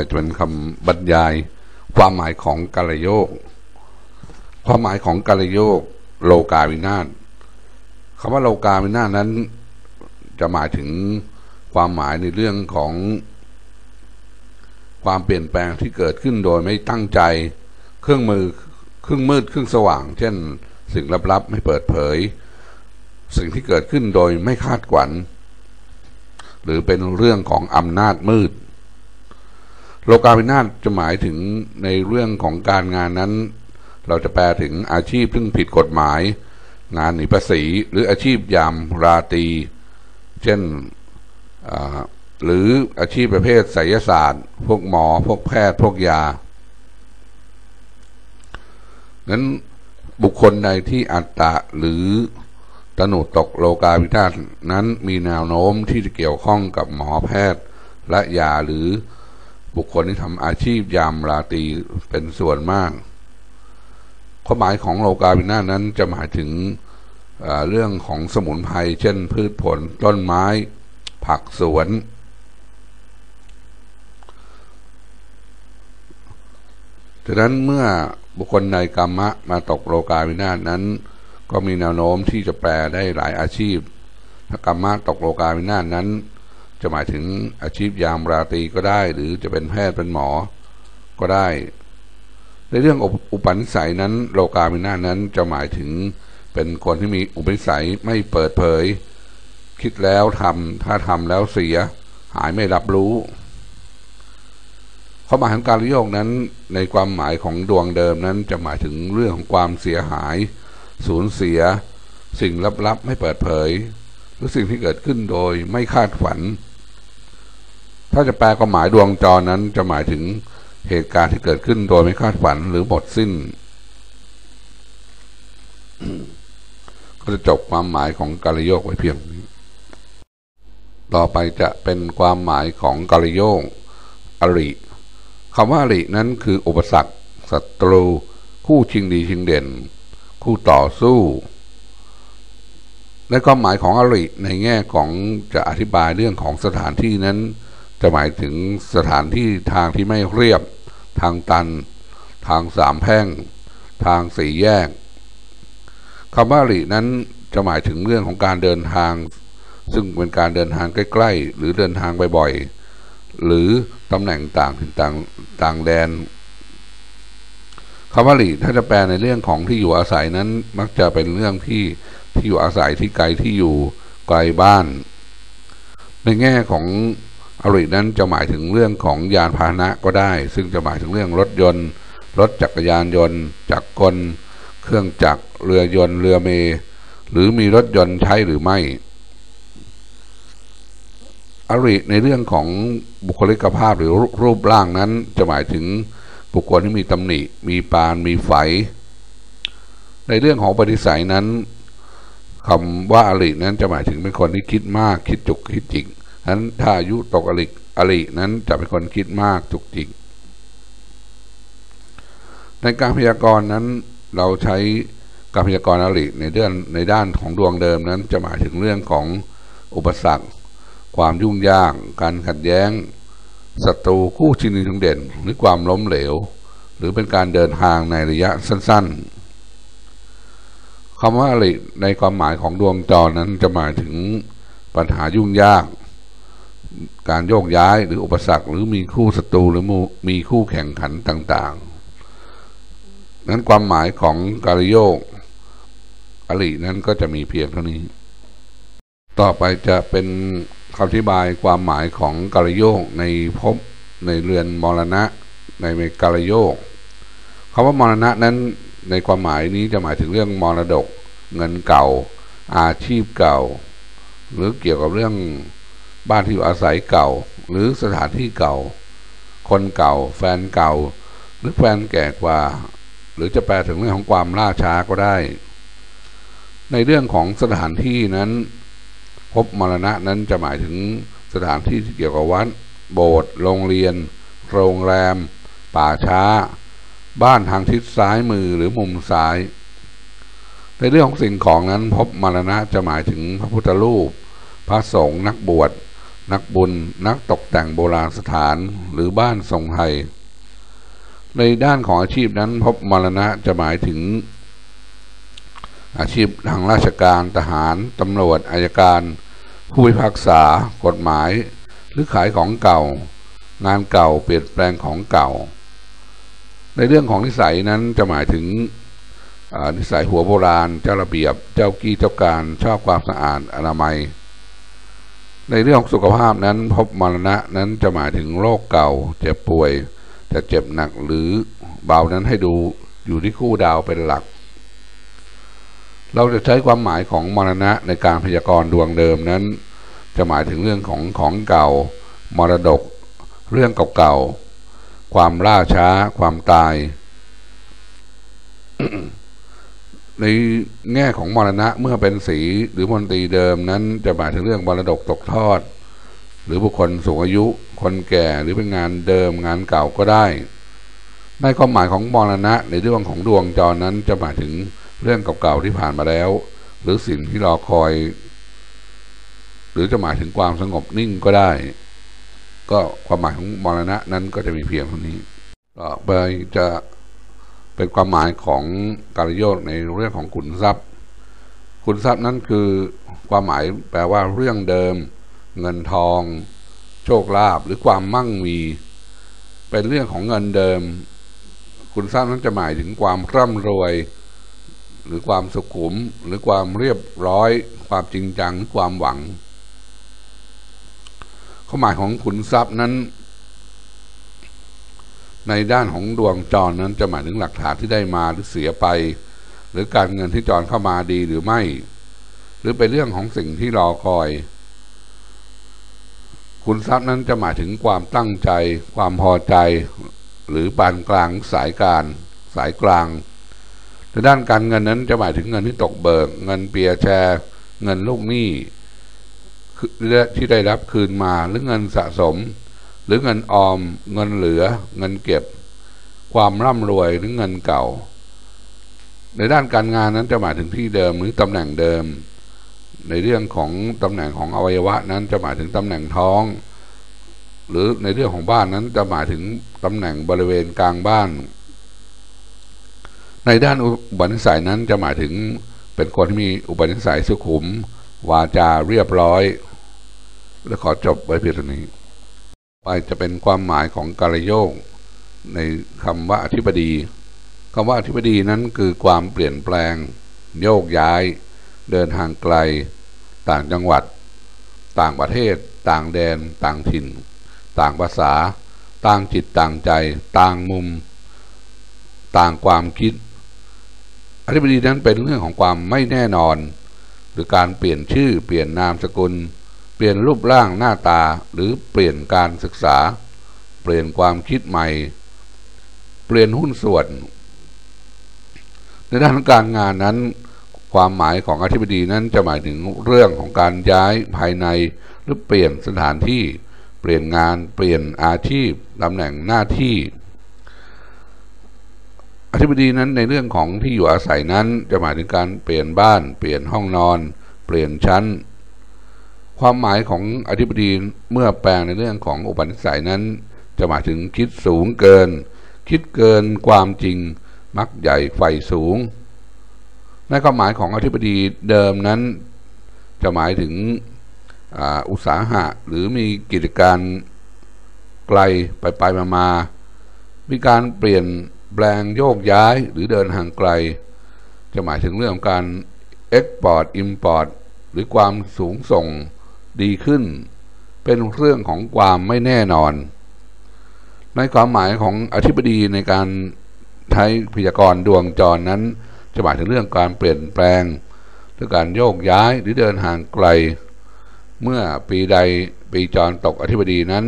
ต่อไปจะเป็นคำบรรยาย ความหมายของกาลโยก ความหมายของกาลโยก โลกาวินาศคำว่าโลกาวินาศนั้น จะหมายถึงความหมายในเรื่องของความเปลี่ยนแปลงที่เกิดขึ้นโดยไม่ตั้งใจ เครื่องมือเครื่องมืดเครื่องสว่าง เช่น สิ่งลับๆไม่เปิดเผย สิ่งที่เกิดขึ้นโดยไม่คาดกวันหรือเป็นเรื่องของอำนาจมืด โลกาภินาศจะหมายถึงในเรื่องของการงานนั้น เราจะแปลถึงอาชีพซึ่งผิดกฎหมาย งานหนีภาษีหรืออาชีพยามราตีเช่นหรืออาชีพประเภทไสยศาสตร์ พวกหมอ พวกแพทย์ พวกยา นั้นบุคคลใดที่อัตตะหรือตนุตกโลกาวินาศนั้นมีแนวโน้มที่จะเกี่ยวข้องกับหมอแพทย์ และยาหรือ บุคคลที่ทำอาชีพยามราตรีเป็นส่วนมากความหมายของโลกาวินาศนั้นจะหมายถึงเรื่องของสมุนไพรเช่น พืชผลต้นไม้ ผักสวน ฉะนั้นเมื่อบุคคลในกรรมะมาตกโลกาวินาศนั้น ก็มีแนวโน้มที่จะแปลได้หลายอาชีพถ้ากรรมะตกโลกาวินาศนั้น จะหมายถึงอาชีพยามราตรีก็ได้ หรือจะเป็นแพทย์เป็นหมอก็ได้ ในเรื่องอุปนิสัยนั้น โลกาวินานั้นจะหมายถึงเป็นคนที่มีอุปนิสัยไม่เปิดเผย คิดแล้วทำถ้าทำแล้วเสีย หายไม่รับรู้ความหมายของการโยกนั้น ในความหมายของดวงเดิมนั้นจะหมายถึงเรื่องของความเสียหาย สูญเสีย สิ่งลับๆไม่เปิดเผย หรือสิ่งที่เกิดขึ้นโดยไม่คาดฝัน ถ้าจะแปลความหมายดวงจรนั้นจะหมายถึงเหตุการณ์ที่เกิดขึ้นโดยไม่คาดฝันหรือหมดสิ้น ก็จะจบความหมายของกาลโยกไว้เพียงนี้ ต่อไปจะเป็นความหมายของกาลโยกอริคำว่าอรินั้นคืออุปสรรคศัตรู คู่ชิงดีชิงเด่น คู่ต่อสู้ในความหมายของอริในแง่ของจะอธิบายเรื่องของสถานที่นั้น จะหมายถึงสถานที่ทางที่ไม่เรียบ ทางตัน ทางสามแพ่ง ทางสี่แยกคำว่าอรินั้นจะหมายถึงเรื่องของการเดินทาง ซึ่งเป็นการเดินทางใกล้ ๆ หรือเดินทางบ่อยๆ หรือตำแหน่งต่างต่างต่างแดนคำว่าหลีถ้าจะแปลในเรื่องของที่อยู่อาศัยนั้นมักจะเป็นเรื่องที่ที่อยู่อาศัยที่ไกลที่อยู่ไกลบ้าน ในแง่ของ อรินั้นจะหมายถึงเรื่องของยานพาหนะก็ได้ ซึ่งจะหมายถึงเรื่องรถยนต์ รถจักรยานยนต์ จักรกล เครื่องจักร เรือยนต์ เรือเม หรือมีรถยนต์ใช้หรือไม่ อริในเรื่องของบุคลิกภาพหรือรูปร่างนั้น จะหมายถึงบุคคลที่มีตำหนิ มีปาน มีไฟในเรื่องของปฏิสัยนั้นคำว่าอรินั้นจะหมายถึงเป็นคนที่คิดมาก คิดจุก คิดจิก นั้นถ้าอายุตกอริอรินั้นจะเป็นคนคิดมากจุกจิกในการพยากรณ์นั้นเราใช้การพยากรณ์อริในเรื่องในด้านของดวงเดิมนั้นจะหมายถึงเรื่องของอุปสรรค ความยุ่งยาก การขัดแย้งศัตรูคู่ชิงดีทั้งเด่น หรือความล้มเหลว หรือเป็นการเดินทางในระยะสั้น ๆคำว่าอริในความหมายของดวงจรนั้นจะหมายถึงปัญหายุ่งยาก การโยกย้ายหรืออุปสรรค หรือมีคู่ศัตรูหรือมีคู่แข่งขันต่างๆ นั้นความหมายของการโยกอรินั้นก็จะมีเพียงเท่านี้ ต่อไปจะเป็นคอธิบายความหมายของกาลโยกในภพในเรือนมรณะในกาลโยกคำว่ามรณะนั้นในความหมายนี้จะหมายถึงเรื่องมรดก เงินเก่า อาชีพเก่า หรือเกี่ยวกับเรื่อง บ้านที่อยู่อาศัยเก่า หรือสถานที่เก่า คนเก่า แฟนเก่า หรือแฟนแก่กว่า หรือจะแปลถึงเรื่องของความล่าช้าก็ได้ ในเรื่องของสถานที่นั้นพบมรณะนั้นจะหมายถึงสถานที่ที่เกี่ยวกับวัดโบสถ์โรงเรียน โรงแรม ป่าช้า บ้านทางทิศซ้ายมือหรือมุมซ้าย ในเรื่องของสิ่งของนั้นพบมรณะจะหมายถึงพระพุทธรูป พระสงฆ์นักบวช นักบุญนักตกแต่งโบราณสถานหรือบ้านทรงไทย ในด้านของอาชีพนั้นพบมรณะจะหมายถึง อาชีพทางราชการทหาร ตำรวจอายการ ผู้พิพากษา กฎหมาย หรือขายของเก่า งานเก่าเปลี่ยนแปลงของเก่า ในเรื่องของนิสัยนั้นจะหมายถึงนิสัยหัวโบราณ เจ้าระเบียบ เจ้ากี้เจ้าการ ชอบความสะอาดอนามัย ในเรื่องของสุขภาพนั้น พบมรณะนั้นจะหมายถึงโรคเก่า เจ็บป่วย จะเจ็บหนักหรือเบานั้นให้ดูอยู่ที่คู่ดาวเป็นหลัก เราจะใช้ความหมายของมรณะในการพยากรณ์ดวงเดิมนั้น จะหมายถึงเรื่องของของเก่ามรดก เรื่องเก่าๆความล่าช้า ความตาย ในแง่ของมรณะเมื่อเป็นสีหรือมนตรีเดิมนั้นจะหมายถึงเรื่องมรดกตกทอด หรือบุคคลสูงอายุ คนแก่หรือเป็นงานเดิมงานเก่าก็ได้ในความหมายของมรณะในเรื่องของดวงจรนั้นจะหมายถึงเรื่องเก่าๆที่ผ่านมาแล้ว หรือสิ่งที่รอคอย หรือจะหมายถึงความสงบนิ่งก็ได้ ก็ความหมายของมรณะนั้นก็จะมีเพียงเท่านี้ต่อไปจะ เป็นความหมายของการโยกในเรื่องของขุนทรัพย์ ขุนทรัพย์นั้นคือความหมายแปลว่าเรื่องเดิม เงินทอง โชคลาภหรือความมั่งมี เป็นเรื่องของเงินเดิม ขุนทรัพย์นั้นจะหมายถึงความร่ำรวย หรือความสุขุม หรือความเรียบร้อย ความจริงจังหรือความหวังความหมายของขุนทรัพย์นั้น ในด้านของดวงจรนั้นจะหมายถึงหลักฐานที่ได้มาหรือเสียไป หรือการเงินที่จรเข้ามาดีหรือไม่ หรือเป็นเรื่องของสิ่งที่รอคอย คุณทรัพย์นั้นจะหมายถึงความตั้งใจ ความพอใจ หรือปานกลางสายการสายกลางในด้านการเงินนั้นจะหมายถึงเงินที่ตกเบิก เงินเปียแชร์ เงินลูกหนี้ที่ได้รับคืนมาหรือเงินสะสม รือเงินออมเงินเหลือเงินเก็บ ความร่ำรวยหรือเงินเก่า ในด้านการงานนั้นจะหมายถึงที่เดิมหรือตำแหน่งเดิม ในเรื่องของตำแหน่งของอวัยวะนั้นจะหมายถึงตำแหน่งท้อง หรือในเรื่องของบ้านนั้นจะหมายถึงตำแหน่งบริเวณกลางบ้าน ในด้านอุปนิสัยนั้นจะหมายถึงเป็นคนที่มีอุปนิสัยสุขุม วาจาเรียบร้อย และขอจบไว้เพียงเท่านี้ ไปจะเป็นความหมายของกาลโยกในคำว่าอธิบดีคำว่าอธิบดีนั้นคือความเปลี่ยนแปลง โยกย้าย เดินทางไกล ต่างจังหวัด ต่างประเทศ ต่างแดน ต่างถิ่น ต่างภาษา ต่างจิตต่างใจ ต่างมุม ต่างความคิด อธิบดีนั้นเป็นเรื่องของความไม่แน่นอน หรือการเปลี่ยนชื่อเปลี่ยนนามสกุล ปลี่ยนรูปร่างหน้าตาหรือเปลี่ยนการศึกษา เปลี่ยนความคิดใหม่ เปลี่ยนหุ้นส่วน ในด้านการงานนั้น ความหมายของอธิบดีนั้นจะหมายถึงเรื่องของการย้ายภายใน หรือเปลี่ยนสถานที่ เปลี่ยนงานเปลี่ยนอาชีพตำแหน่งหน้าที่ อธิบดีนั้นในเรื่องของที่อยู่อาศัยนั้นจะหมายถึงการเปลี่ยนบ้าน เปลี่ยนห้องนอน เปลี่ยนชั้น ความหมายของอธิบดีเมื่อแปลงในเรื่องของอุปนิสัยนั้น จะหมายถึงคิดสูงเกิน คิดเกินความจริง มักใหญ่ใฝ่สูงในความหมายของอธิบดีเดิมนั้น จะหมายถึงอุตสาหะหรือมีกิจการไกลไปไปมามา มีการเปลี่ยนแปลงโยกย้ายหรือเดินห่างไกล จะหมายถึงเรื่องการ export importหรือความสูงส่ง ดีขึ้น เป็นเรื่องของความไม่แน่นอน ในความหมายของอธิบดีในการใช้พยากรณ์ดวงจรนั้น จะหมายถึงเรื่องการเปลี่ยนแปลงหรือการโยกย้ายหรือเดินห่างไกล เมื่อปีใดปีจรตกอธิบดีนั้น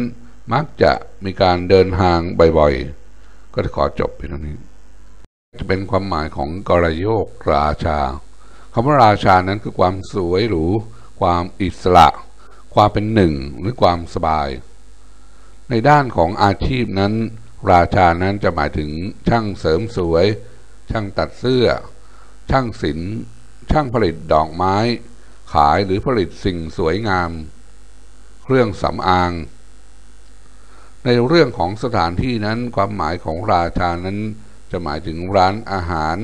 มักจะมีการเดินห่างบ่อยๆ ก็จะขอจบไปตรงนี้ จะเป็นความหมายของกรโยกราชาคำว่าราชานั้นคือความสวยหรูความอิสระ ความเป็นหนึ่งหรือความสบาย ในด้านของอาชีพนั้น ราชานั้นจะหมายถึงช่างเสริมสวย ช่างตัดเสื้อ ช่างศิลป์ช่างผลิตดอกไม้ ขายหรือผลิตสิ่งสวยงาม เครื่องสำอาง ในเรื่องของสถานที่นั้นความหมายของราชานั้นจะหมายถึงร้านอาหาร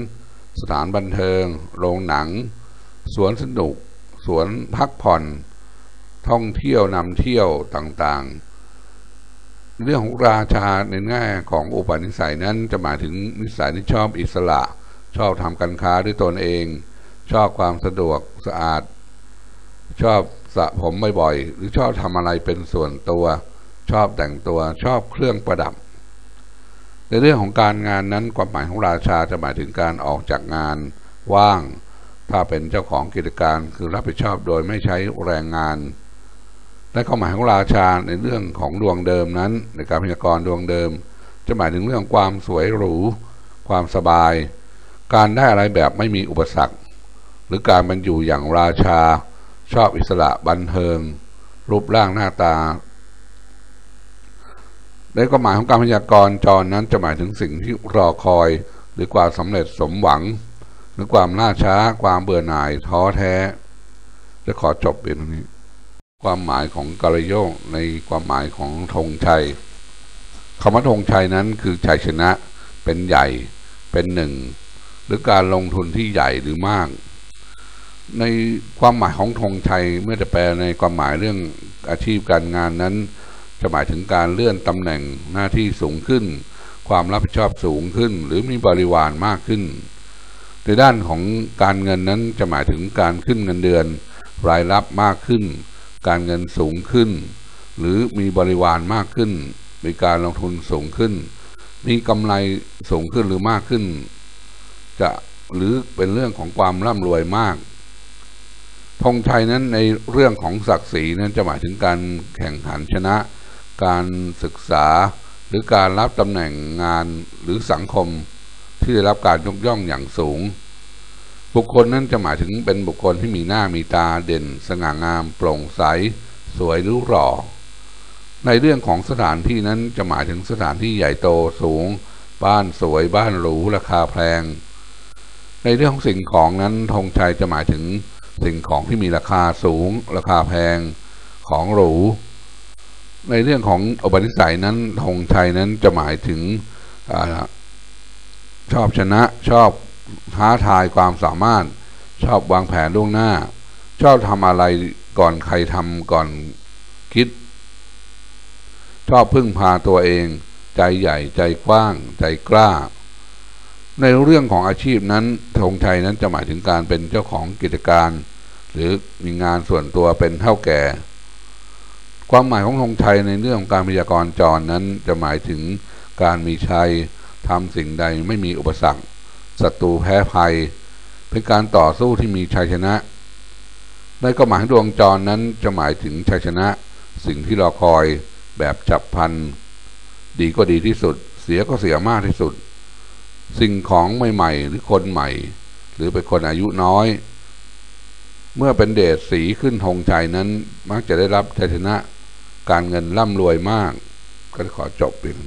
สถานบันเทิง โรงหนัง สวนสนุก สวนพักผ่อน ท่องเที่ยวนำเที่ยวต่างๆ เรื่องของราชาในแง่ของอุปนิสัยนั้นจะหมายถึงนิสัยที่ชอบอิสระ ชอบทำการค้าด้วยตนเอง ชอบความสะดวกสะอาด ชอบสระผมบ่อยๆหรือชอบทำอะไรเป็นส่วนตัว ชอบแต่งตัวชอบเครื่องประดับ ในเรื่องของการงานนั้นความหมายของราชาจะหมายถึงการออกจากงานว่าง ถ้าเป็นเจ้าของกิจการคือรับผิดชอบโดยไม่ใช้แรงงาน และความหมายของราชาในเรื่องของดวงเดิมนั้น ในการพยากรณ์ดวงเดิม จะหมายถึงเรื่องความสวยหรู ความสบาย การได้อะไรแบบไม่มีอุปสรรค หรือการมันอยู่อย่างราชา ชอบอิสระบันเทิง รูปร่างหน้าตาในความหมายของการพยากรณ์จรนั้นจะหมายถึงสิ่งที่รอคอย หรือความสำเร็จสมหวัง หรือความล่าช้า ความเบื่อหน่ายท้อแท้ จะขอจบเป็นนี้ ความหมายของกาลโยกในความหมายของธงชัยคำว่าธงชัยนั้นคือชัยชนะเป็นใหญ่เป็นหนึ่ง หรือการลงทุนที่ใหญ่หรือมาก ในความหมายของธงชัยเมื่อจะแปลในความหมายเรื่องอาชีพการงานนั้น จะหมายถึงการเลื่อนตำแหน่งหน้าที่สูงขึ้น ความรับผิดชอบสูงขึ้น หรือมีบริวารมากขึ้น ในด้านของการเงินนั้นจะหมายถึงการขึ้นเงินเดือน รายรับมากขึ้น การเงินสูงขึ้น หรือมีบริวารมากขึ้น มีการลงทุนสูงขึ้น มีกำไรสูงขึ้นหรือมากขึ้น จะหรือเป็นเรื่องของความร่ำรวยมากธงชัยนั้นในเรื่องของศักดิ์ศรีนั้นจะหมายถึงการแข่งขันชนะ การศึกษาหรือการรับตำแหน่งงานหรือสังคมที่ได้รับการยกย่องอย่างสูง บุคคลนั้นจะหมายถึงเป็นบุคคลที่มีหน้ามีตาเด่น สง่างาม โปร่งใส สวยหรือหล่อ ในเรื่องของสถานที่นั้นจะหมายถึงสถานที่ใหญ่โตสูง บ้านสวยบ้านหรูราคาแพง ในเรื่องของสิ่งของนั้นธงชัยจะหมายถึงสิ่งของที่มีราคาสูง ราคาแพงของหรู ในเรื่องของอุปนิสัยนั้นธงชัยนั้นจะหมายถึงอชอบชนะชอบ ท้าทายความสามารถ ชอบวางแผนล่วงหน้า ชอบทำอะไรก่อนใครทำก่อนคิด ชอบพึ่งพาตัวเอง ใจใหญ่ใจกว้าง ใจกล้า ในเรื่องของอาชีพนั้นธงชัยนั้นจะหมายถึงการเป็นเจ้าของกิจการ หรือมีงานส่วนตัวเป็นเท่าแก่ ความหมายของธงชัยในเรื่องของการพยากรณ์จรนั้นจะหมายถึงการมีชัยทำสิ่งใดไม่มีอุปสรรค ศัตรูแพ้ภัย เป็นการต่อสู้ที่มีชัยชนะในก็หมายดวงจรนั้นจะหมายถึงชัยชนะ สิ่งที่รอคอยแบบจับพัน ดีก็ดีที่สุด เสียก็เสียมากที่สุด สิ่งของใหม่ๆ หรือคนใหม่ หรือเป็นคนอายุน้อย เมื่อเป็นเดชสีขึ้นธงชัยนั้นมักจะได้รับชัยชนะ การเงินร่ำรวยมาก ก็ขอจบเพียง